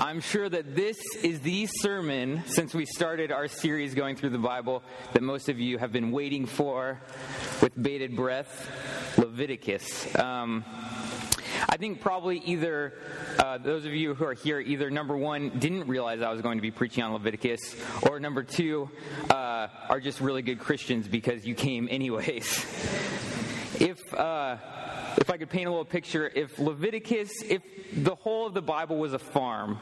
I'm sure that this is the sermon since we started our series going through the Bible that most of you have been waiting for with bated breath Leviticus. Um, I think probably either uh, those of you who are here, either number one, didn't realize I was going to be preaching on Leviticus, or number two, uh, are just really good Christians because you came anyways. if uh, if I could paint a little picture, if Leviticus, if the whole of the Bible was a farm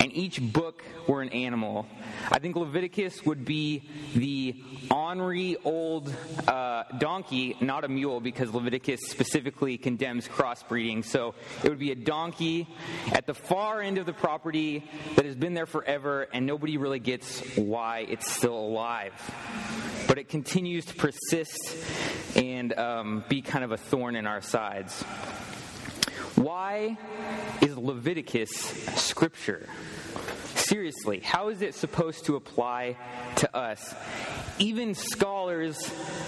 and each book were an animal, I think Leviticus would be the ornery old uh, donkey, not a mule, because Leviticus specifically condemns crossbreeding. So it would be a donkey at the far end of the property that has been there forever, and nobody really gets why it's still alive. But it continues to persist and um, be kind of a thorn in our sides. Why is Leviticus scripture? Seriously, how is it supposed to apply to us? Even scholars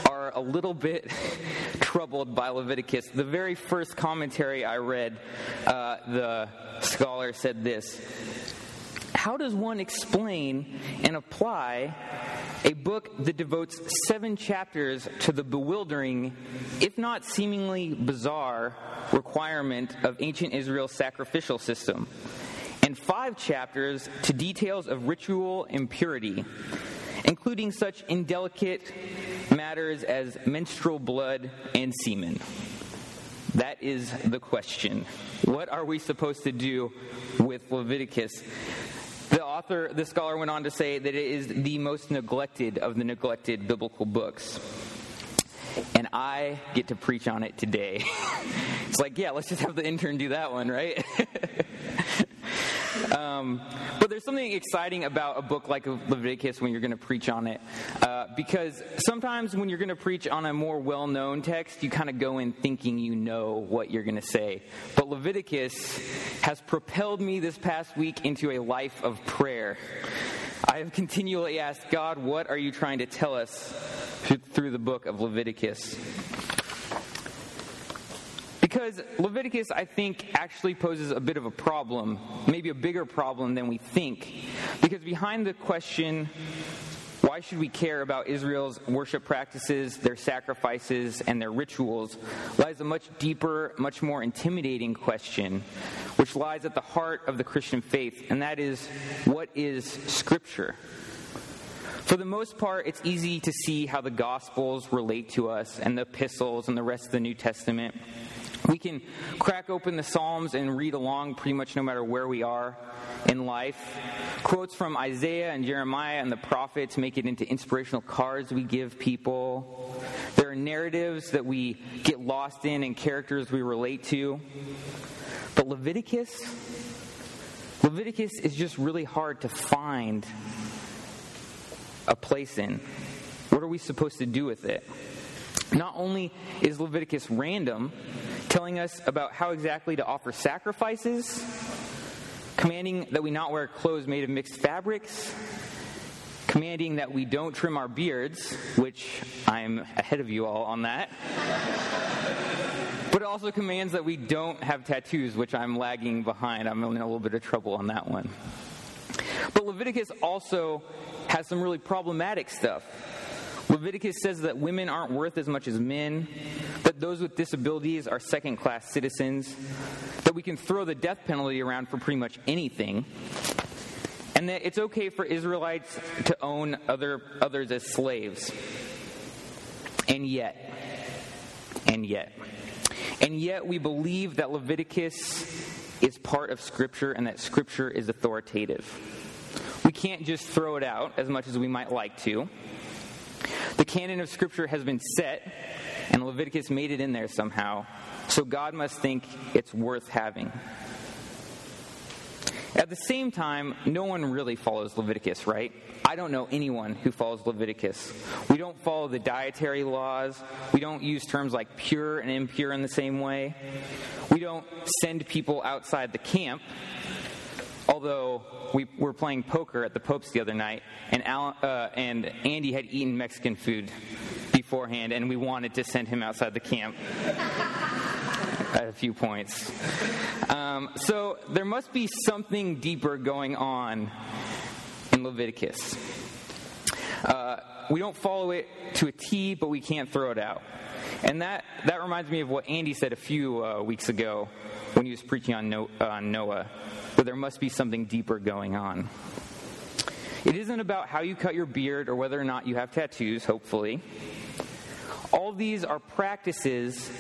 are a little bit troubled by Leviticus. The very first commentary I read, uh, the scholar said this How does one explain and apply a book that devotes seven chapters to the bewildering, if not seemingly bizarre, requirement of ancient Israel's sacrificial system? and five chapters to details of ritual impurity, including such indelicate matters as menstrual blood and semen. That is the question. What are we supposed to do with Leviticus? The author, the scholar went on to say that it is the most neglected of the neglected biblical books. And I get to preach on it today. it's like, yeah, let's just have the intern do that one, right? Um, but there's something exciting about a book like Leviticus when you're going to preach on it. Uh, because sometimes when you're going to preach on a more well known text, you kind of go in thinking you know what you're going to say. But Leviticus has propelled me this past week into a life of prayer. I have continually asked God, what are you trying to tell us through the book of Leviticus? Because Leviticus, I think, actually poses a bit of a problem, maybe a bigger problem than we think. Because behind the question, why should we care about Israel's worship practices, their sacrifices, and their rituals, lies a much deeper, much more intimidating question, which lies at the heart of the Christian faith, and that is what is Scripture? For the most part, it's easy to see how the Gospels relate to us and the epistles and the rest of the New Testament. We can crack open the Psalms and read along pretty much no matter where we are in life. Quotes from Isaiah and Jeremiah and the prophets make it into inspirational cards we give people. There are narratives that we get lost in and characters we relate to. But Leviticus, Leviticus is just really hard to find a place in. What are we supposed to do with it? Not only is Leviticus random, telling us about how exactly to offer sacrifices, commanding that we not wear clothes made of mixed fabrics, commanding that we don't trim our beards, which I'm ahead of you all on that. but it also commands that we don't have tattoos, which I'm lagging behind. I'm in a little bit of trouble on that one. But Leviticus also has some really problematic stuff. Leviticus says that women aren't worth as much as men, that those with disabilities are second class citizens, that we can throw the death penalty around for pretty much anything, and that it's okay for Israelites to own other, others as slaves. And yet, and yet, and yet we believe that Leviticus is part of Scripture and that Scripture is authoritative. We can't just throw it out as much as we might like to. The canon of Scripture has been set, and Leviticus made it in there somehow. so God must think it's worth having. At the same time, no one really follows Leviticus, right? I don't know anyone who follows Leviticus. We don't follow the dietary laws. We don't use terms like pure and impure in the same way. We don't send people outside the camp. Although we were playing poker at the Pope's the other night, and, Al, uh, and Andy had eaten Mexican food beforehand, and we wanted to send him outside the camp at a few points. Um, so there must be something deeper going on in Leviticus. Uh, we don't follow it to a T, but we can't throw it out. And that, that reminds me of what Andy said a few uh, weeks ago when he was preaching on uh, Noah, that there must be something deeper going on. It isn't about how you cut your beard or whether or not you have tattoos, hopefully. All these are practices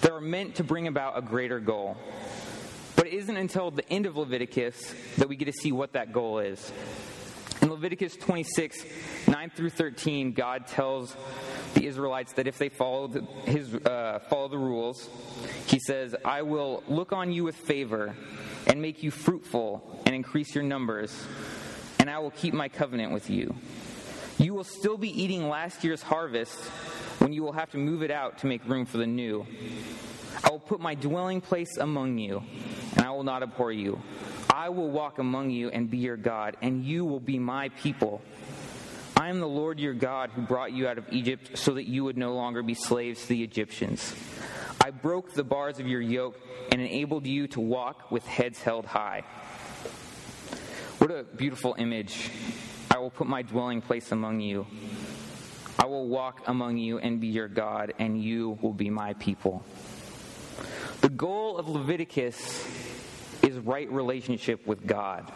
that are meant to bring about a greater goal. But it isn't until the end of Leviticus that we get to see what that goal is. In Leviticus 26, 9 through 13, God tells the Israelites that if they follow the, his, uh, follow the rules, He says, I will look on you with favor and make you fruitful and increase your numbers, and I will keep my covenant with you. You will still be eating last year's harvest when you will have to move it out to make room for the new. I will put my dwelling place among you, and I will not abhor you. I will walk among you and be your God, and you will be my people. I am the Lord your God who brought you out of Egypt so that you would no longer be slaves to the Egyptians. I broke the bars of your yoke and enabled you to walk with heads held high. What a beautiful image. I will put my dwelling place among you. I will walk among you and be your God, and you will be my people. The goal of Leviticus is right relationship with God.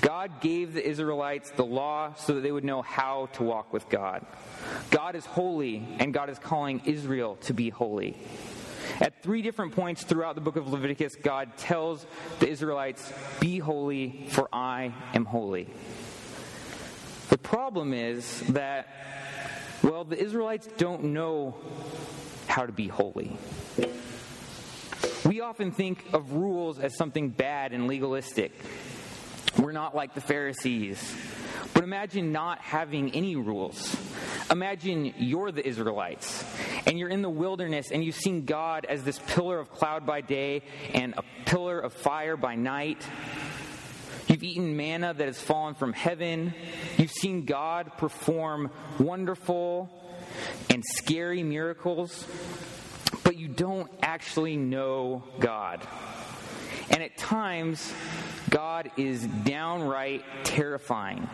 God gave the Israelites the law so that they would know how to walk with God. God is holy, and God is calling Israel to be holy. At three different points throughout the book of Leviticus, God tells the Israelites, Be holy, for I am holy. The problem is that, well, the Israelites don't know how to be holy. We often think of rules as something bad and legalistic. We're not like the Pharisees. But imagine not having any rules. Imagine you're the Israelites and you're in the wilderness and you've seen God as this pillar of cloud by day and a pillar of fire by night. You've eaten manna that has fallen from heaven. You've seen God perform wonderful and scary miracles but you don't actually know God. And at times, God is downright terrifying.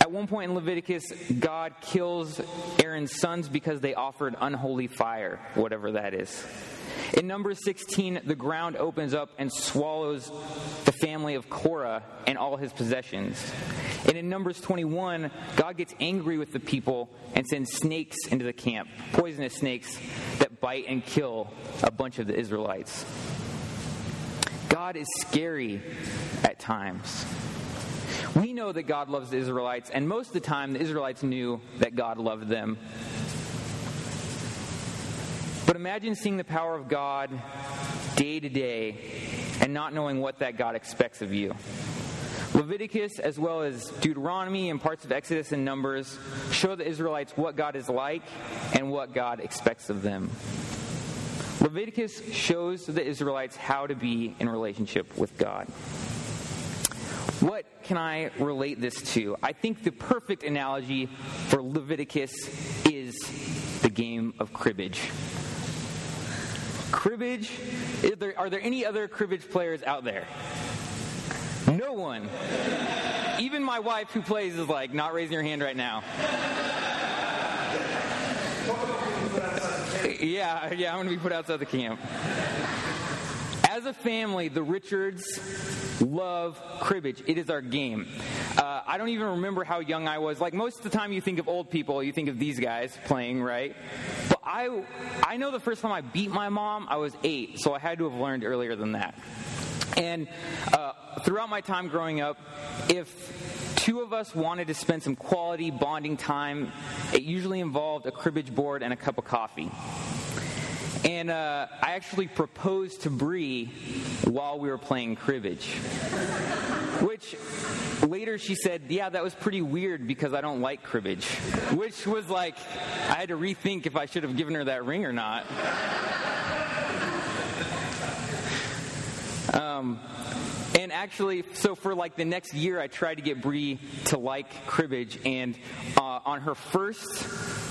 At one point in Leviticus, God kills Aaron's sons because they offered unholy fire, whatever that is. In Numbers 16, the ground opens up and swallows the family of Korah and all his possessions. And in Numbers 21, God gets angry with the people and sends snakes into the camp, poisonous snakes that bite and kill a bunch of the Israelites. God is scary at times. We know that God loves the Israelites, and most of the time, the Israelites knew that God loved them. But imagine seeing the power of God day to day and not knowing what that God expects of you. Leviticus, as well as Deuteronomy and parts of Exodus and Numbers, show the Israelites what God is like and what God expects of them. Leviticus shows the Israelites how to be in relationship with God. What can I relate this to? I think the perfect analogy for Leviticus is the game of cribbage. Cribbage? There, are there any other cribbage players out there? No one. Even my wife who plays is like, not raising her hand right now. Yeah, yeah, I'm going to be put outside the camp. As a family, the Richards love cribbage. It is our game. Uh, I don't even remember how young I was. Like most of the time, you think of old people, you think of these guys playing, right? But I, I know the first time I beat my mom, I was eight, so I had to have learned earlier than that. And uh, throughout my time growing up, if two of us wanted to spend some quality bonding time, it usually involved a cribbage board and a cup of coffee. And uh, I actually proposed to Bree while we were playing cribbage. Which later she said, Yeah, that was pretty weird because I don't like cribbage. Which was like, I had to rethink if I should have given her that ring or not. Um, and actually, so for like the next year, I tried to get Bree to like cribbage. And uh, on her first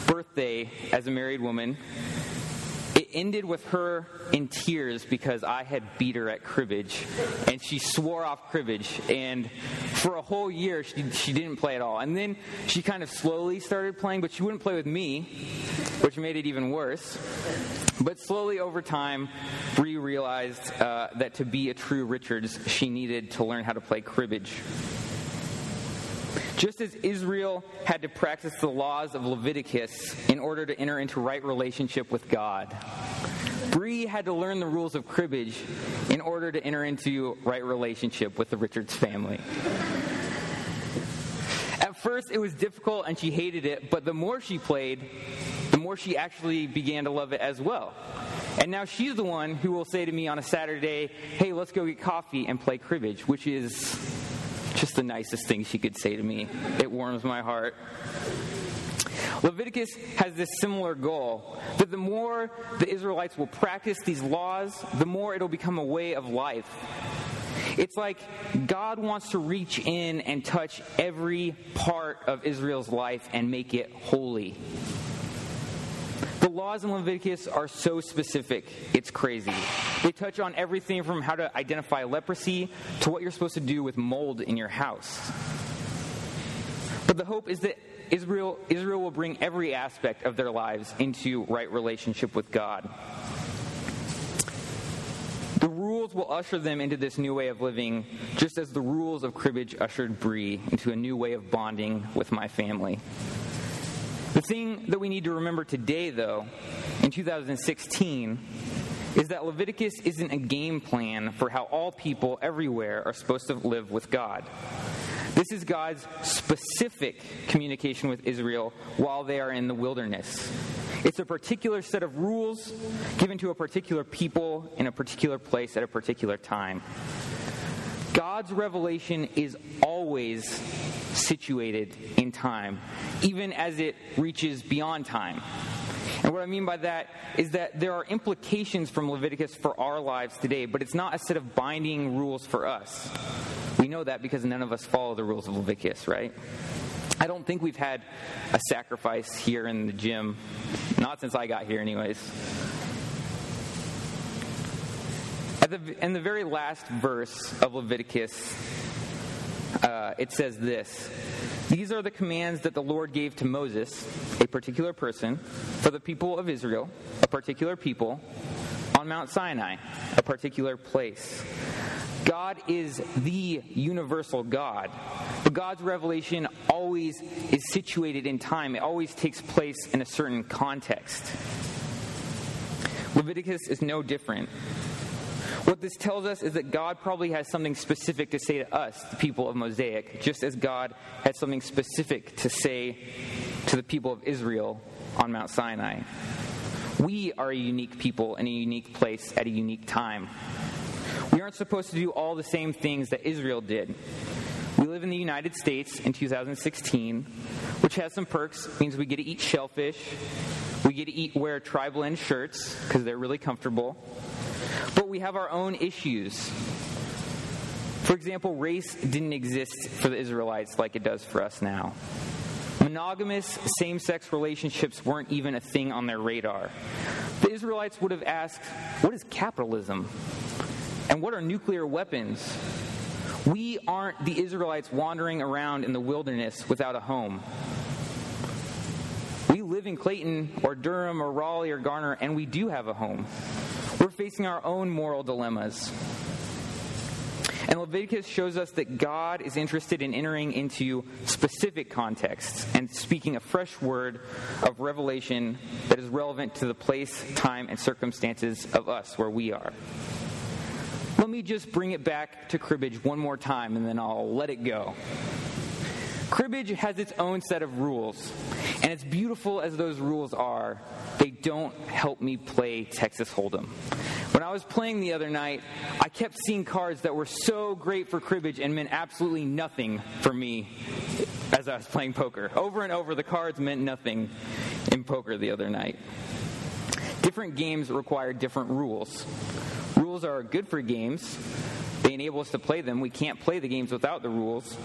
birthday as a married woman, it ended with her in tears because I had beat her at cribbage, and she swore off cribbage. And for a whole year, she, she didn't play at all. And then she kind of slowly started playing, but she wouldn't play with me, which made it even worse. But slowly over time, Bree realized uh, that to be a true Richards, she needed to learn how to play cribbage. Just as Israel had to practice the laws of Leviticus in order to enter into right relationship with God, Bree had to learn the rules of cribbage in order to enter into right relationship with the Richards family. At first, it was difficult and she hated it, but the more she played, the more she actually began to love it as well. And now she's the one who will say to me on a Saturday, Hey, let's go get coffee and play cribbage, which is just the nicest thing she could say to me. It warms my heart. Leviticus has this similar goal that the more the Israelites will practice these laws, the more it'll become a way of life. It's like God wants to reach in and touch every part of Israel's life and make it holy. The laws in Leviticus are so specific, it's crazy. They touch on everything from how to identify leprosy to what you're supposed to do with mold in your house. But the hope is that Israel, Israel will bring every aspect of their lives into right relationship with God. The rules will usher them into this new way of living, just as the rules of cribbage ushered Bree into a new way of bonding with my family. The thing that we need to remember today, though, in 2016, is that Leviticus isn't a game plan for how all people everywhere are supposed to live with God. This is God's specific communication with Israel while they are in the wilderness. It's a particular set of rules given to a particular people in a particular place at a particular time. God's revelation is always situated in time, even as it reaches beyond time. And what I mean by that is that there are implications from Leviticus for our lives today, but it's not a set of binding rules for us. We know that because none of us follow the rules of Leviticus, right? I don't think we've had a sacrifice here in the gym, not since I got here, anyways. At the, in the very last verse of Leviticus, uh, it says this These are the commands that the Lord gave to Moses, a particular person, for the people of Israel, a particular people, on Mount Sinai, a particular place. God is the universal God. But God's revelation always is situated in time, it always takes place in a certain context. Leviticus is no different. What this tells us is that God probably has something specific to say to us, the people of Mosaic, just as God had something specific to say to the people of Israel on Mount Sinai. We are a unique people in a unique place at a unique time. We aren't supposed to do all the same things that Israel did. We live in the United States in 2016, which has some perks. Means we get to eat shellfish. We get to eat wear tri-blend shirts because they're really comfortable. But we have our own issues. For example, race didn't exist for the Israelites like it does for us now. Monogamous same sex relationships weren't even a thing on their radar. The Israelites would have asked, What is capitalism? And what are nuclear weapons? We aren't the Israelites wandering around in the wilderness without a home. We live in Clayton or Durham or Raleigh or Garner, and we do have a home. We're facing our own moral dilemmas. And Leviticus shows us that God is interested in entering into specific contexts and speaking a fresh word of revelation that is relevant to the place, time, and circumstances of us where we are. Just bring it back to cribbage one more time and then I'll let it go. Cribbage has its own set of rules. And as beautiful as those rules are, they don't help me play Texas Hold'em. When I was playing the other night, I kept seeing cards that were so great for cribbage and meant absolutely nothing for me as I was playing poker. Over and over, the cards meant nothing in poker the other night. Different games require different rules. Rules are good for games, they enable us to play them. We can't play the games without the rules.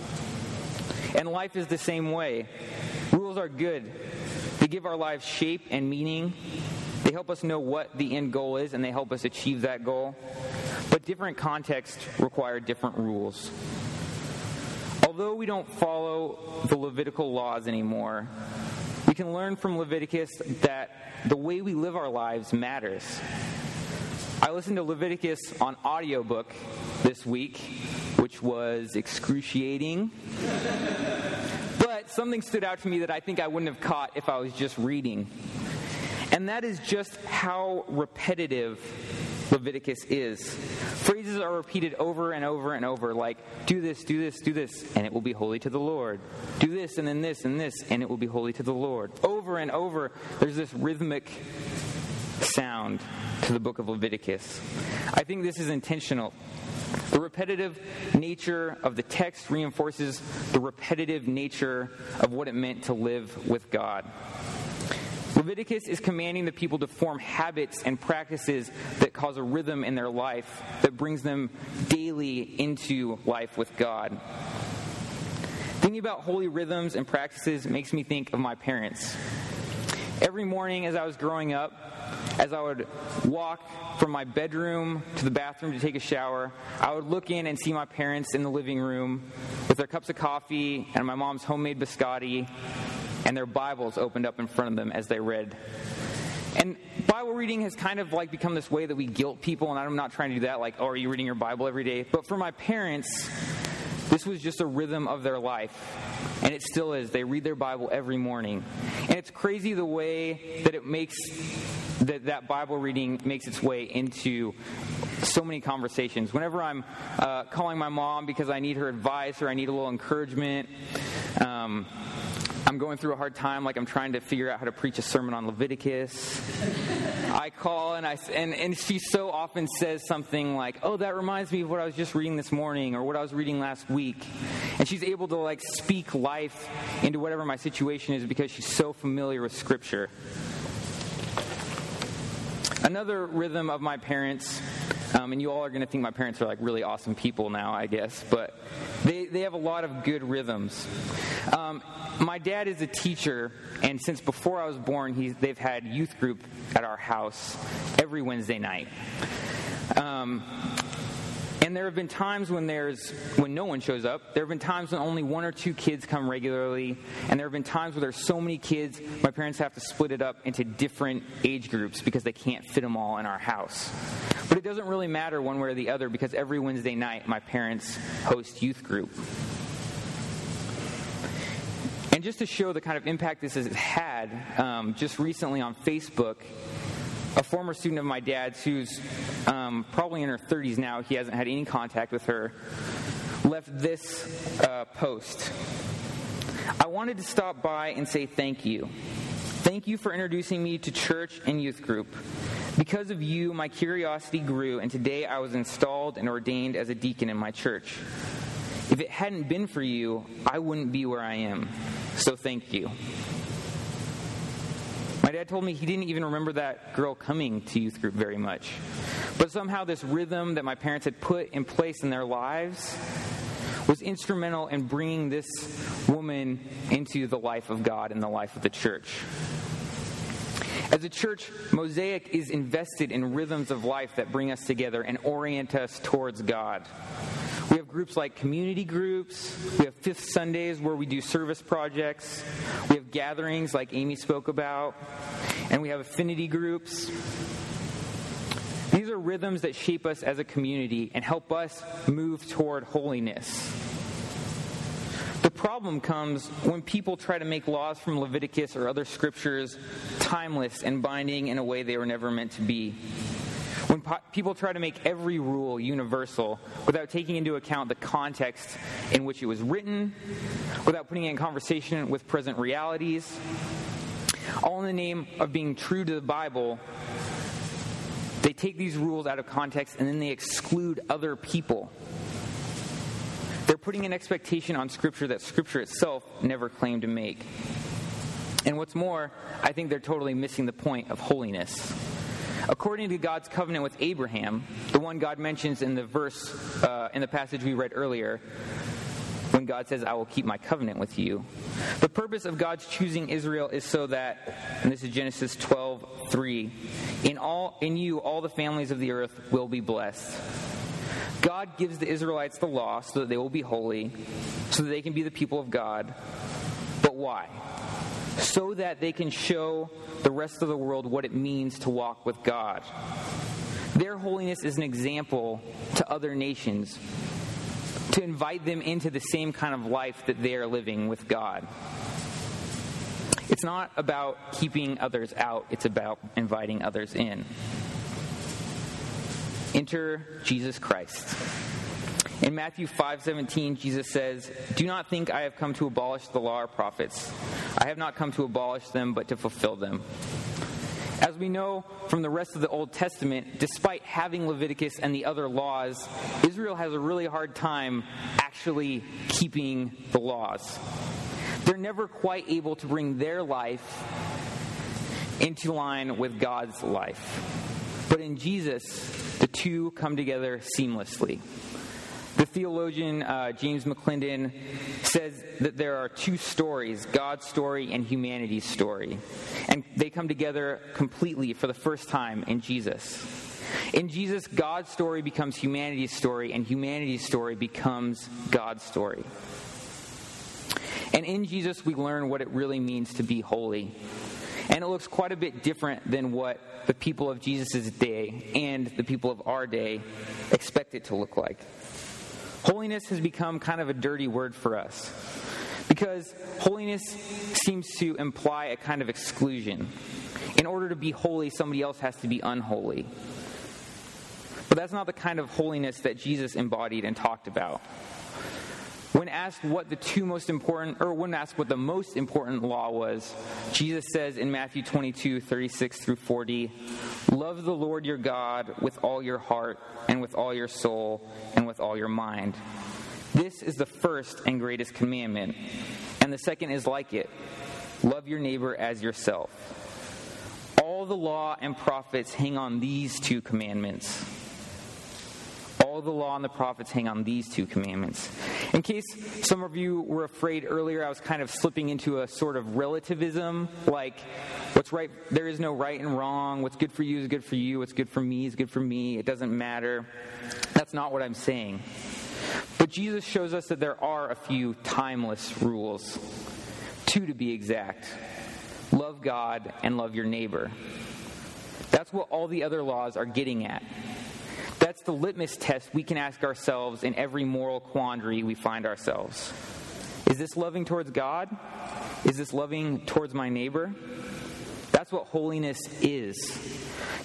And life is the same way. Rules are good, they give our lives shape and meaning. They help us know what the end goal is and they help us achieve that goal. But different contexts require different rules. Although we don't follow the Levitical laws anymore, we can learn from Leviticus that the way we live our lives matters. I listened to Leviticus on audiobook this week, which was excruciating. but something stood out to me that I think I wouldn't have caught if I was just reading. And that is just how repetitive Leviticus is. Phrases are repeated over and over and over, like, do this, do this, do this, and it will be holy to the Lord. Do this, and then this, and this, and it will be holy to the Lord. Over and over, there's this rhythmic sound to the book of Leviticus. I think this is intentional. The repetitive nature of the text reinforces the repetitive nature of what it meant to live with God. Leviticus is commanding the people to form habits and practices that cause a rhythm in their life that brings them daily into life with God. Thinking about holy rhythms and practices makes me think of my parents. Every morning as I was growing up, as I would walk from my bedroom to the bathroom to take a shower, I would look in and see my parents in the living room with their cups of coffee and my mom's homemade biscotti and their Bibles opened up in front of them as they read. And Bible reading has kind of like become this way that we guilt people, and I'm not trying to do that, like, oh, are you reading your Bible every day? But for my parents, this was just a rhythm of their life, and it still is. They read their Bible every morning. And it's crazy the way that it makes that that Bible reading makes its way into so many conversations. Whenever I'm uh, calling my mom because I need her advice or I need a little encouragement, um, I'm going through a hard time, like I'm trying to figure out how to preach a sermon on Leviticus. I call and I and, and she so often says something like, "Oh, that reminds me of what I was just reading this morning or what I was reading last week," and she's able to like speak life into whatever my situation is because she's so familiar with Scripture. Another rhythm of my parents, um, and you all are going to think my parents are like really awesome people now, I guess, but they, they have a lot of good rhythms. Um, my dad is a teacher, and since before I was born, he's, they've had youth group at our house every Wednesday night. Um, and there have been times when there's when no one shows up. There have been times when only one or two kids come regularly, and there have been times where there's so many kids, my parents have to split it up into different age groups because they can't fit them all in our house. But it doesn't really matter one way or the other because every Wednesday night my parents host youth group. And just to show the kind of impact this has had, um, just recently on Facebook, a former student of my dad's who's um, probably in her 30s now, he hasn't had any contact with her, left this uh, post. I wanted to stop by and say thank you. Thank you for introducing me to church and youth group. Because of you, my curiosity grew, and today I was installed and ordained as a deacon in my church. If it hadn't been for you, I wouldn't be where I am. So thank you. My dad told me he didn't even remember that girl coming to youth group very much. But somehow, this rhythm that my parents had put in place in their lives was instrumental in bringing this woman into the life of God and the life of the church. As a church, Mosaic is invested in rhythms of life that bring us together and orient us towards God. We have groups like community groups. We have fifth Sundays where we do service projects. We have gatherings like Amy spoke about. And we have affinity groups. These are rhythms that shape us as a community and help us move toward holiness. The problem comes when people try to make laws from Leviticus or other scriptures timeless and binding in a way they were never meant to be When po- people try to make every rule universal without taking into account the context in which it was written, without putting it in conversation with present realities, all in the name of being true to the Bible, they take these rules out of context and then they exclude other people. They're putting an expectation on Scripture that Scripture itself never claimed to make. And what's more, I think they're totally missing the point of holiness. According to God's covenant with Abraham, the one God mentions in the verse, uh, in the passage we read earlier, when God says, I will keep my covenant with you. The purpose of God's choosing Israel is so that, and this is Genesis 12, 3, in, all, in you all the families of the earth will be blessed. God gives the Israelites the law so that they will be holy, so that they can be the people of God. But why? So that they can show the rest of the world what it means to walk with God. Their holiness is an example to other nations to invite them into the same kind of life that they are living with God. It's not about keeping others out, it's about inviting others in. Enter Jesus Christ. In Matthew 5:17, Jesus says, "Do not think I have come to abolish the law or prophets. I have not come to abolish them, but to fulfill them." As we know from the rest of the Old Testament, despite having Leviticus and the other laws, Israel has a really hard time actually keeping the laws. They're never quite able to bring their life into line with God's life. But in Jesus, the two come together seamlessly. The theologian uh, James McClendon says that there are two stories God's story and humanity's story. And they come together completely for the first time in Jesus. In Jesus, God's story becomes humanity's story, and humanity's story becomes God's story. And in Jesus, we learn what it really means to be holy. And it looks quite a bit different than what the people of Jesus' day and the people of our day expect it to look like. Holiness has become kind of a dirty word for us because holiness seems to imply a kind of exclusion. In order to be holy, somebody else has to be unholy. But that's not the kind of holiness that Jesus embodied and talked about. When asked what the two most important, or when asked what the most important law was, Jesus says in Matthew 22, 36 through 40, Love the Lord your God with all your heart, and with all your soul, and with all your mind. This is the first and greatest commandment. And the second is like it love your neighbor as yourself. All the law and prophets hang on these two commandments all the law and the prophets hang on these two commandments. In case some of you were afraid earlier, I was kind of slipping into a sort of relativism, like what's right, there is no right and wrong. What's good for you is good for you. What's good for me is good for me. It doesn't matter. That's not what I'm saying. But Jesus shows us that there are a few timeless rules, two to be exact love God and love your neighbor. That's what all the other laws are getting at. That's the litmus test we can ask ourselves in every moral quandary we find ourselves. Is this loving towards God? Is this loving towards my neighbor? That's what holiness is.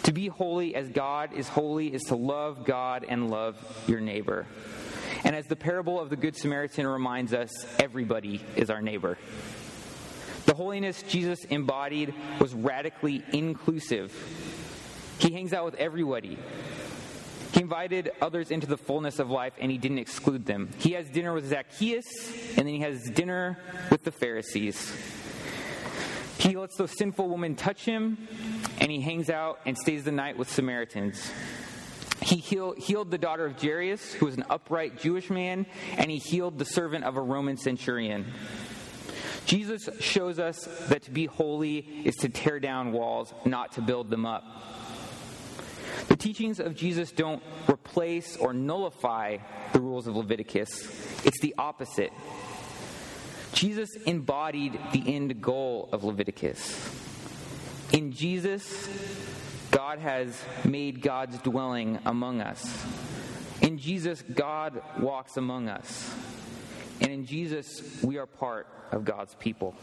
To be holy as God is holy is to love God and love your neighbor. And as the parable of the Good Samaritan reminds us, everybody is our neighbor. The holiness Jesus embodied was radically inclusive. He hangs out with everybody, he invited others into the fullness of life and he didn't exclude them. He has dinner with Zacchaeus and then he has dinner with the Pharisees. He lets those sinful women touch him and he hangs out and stays the night with Samaritans. He heal, healed the daughter of Jairus, who was an upright Jewish man, and he healed the servant of a Roman centurion. Jesus shows us that to be holy is to tear down walls, not to build them up. Teachings of Jesus don't replace or nullify the rules of Leviticus, it's the opposite. Jesus embodied the end goal of Leviticus. In Jesus, God has made God's dwelling among us. In Jesus, God walks among us. And in Jesus, we are part of God's people.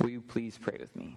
Will you please pray with me?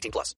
18 plus.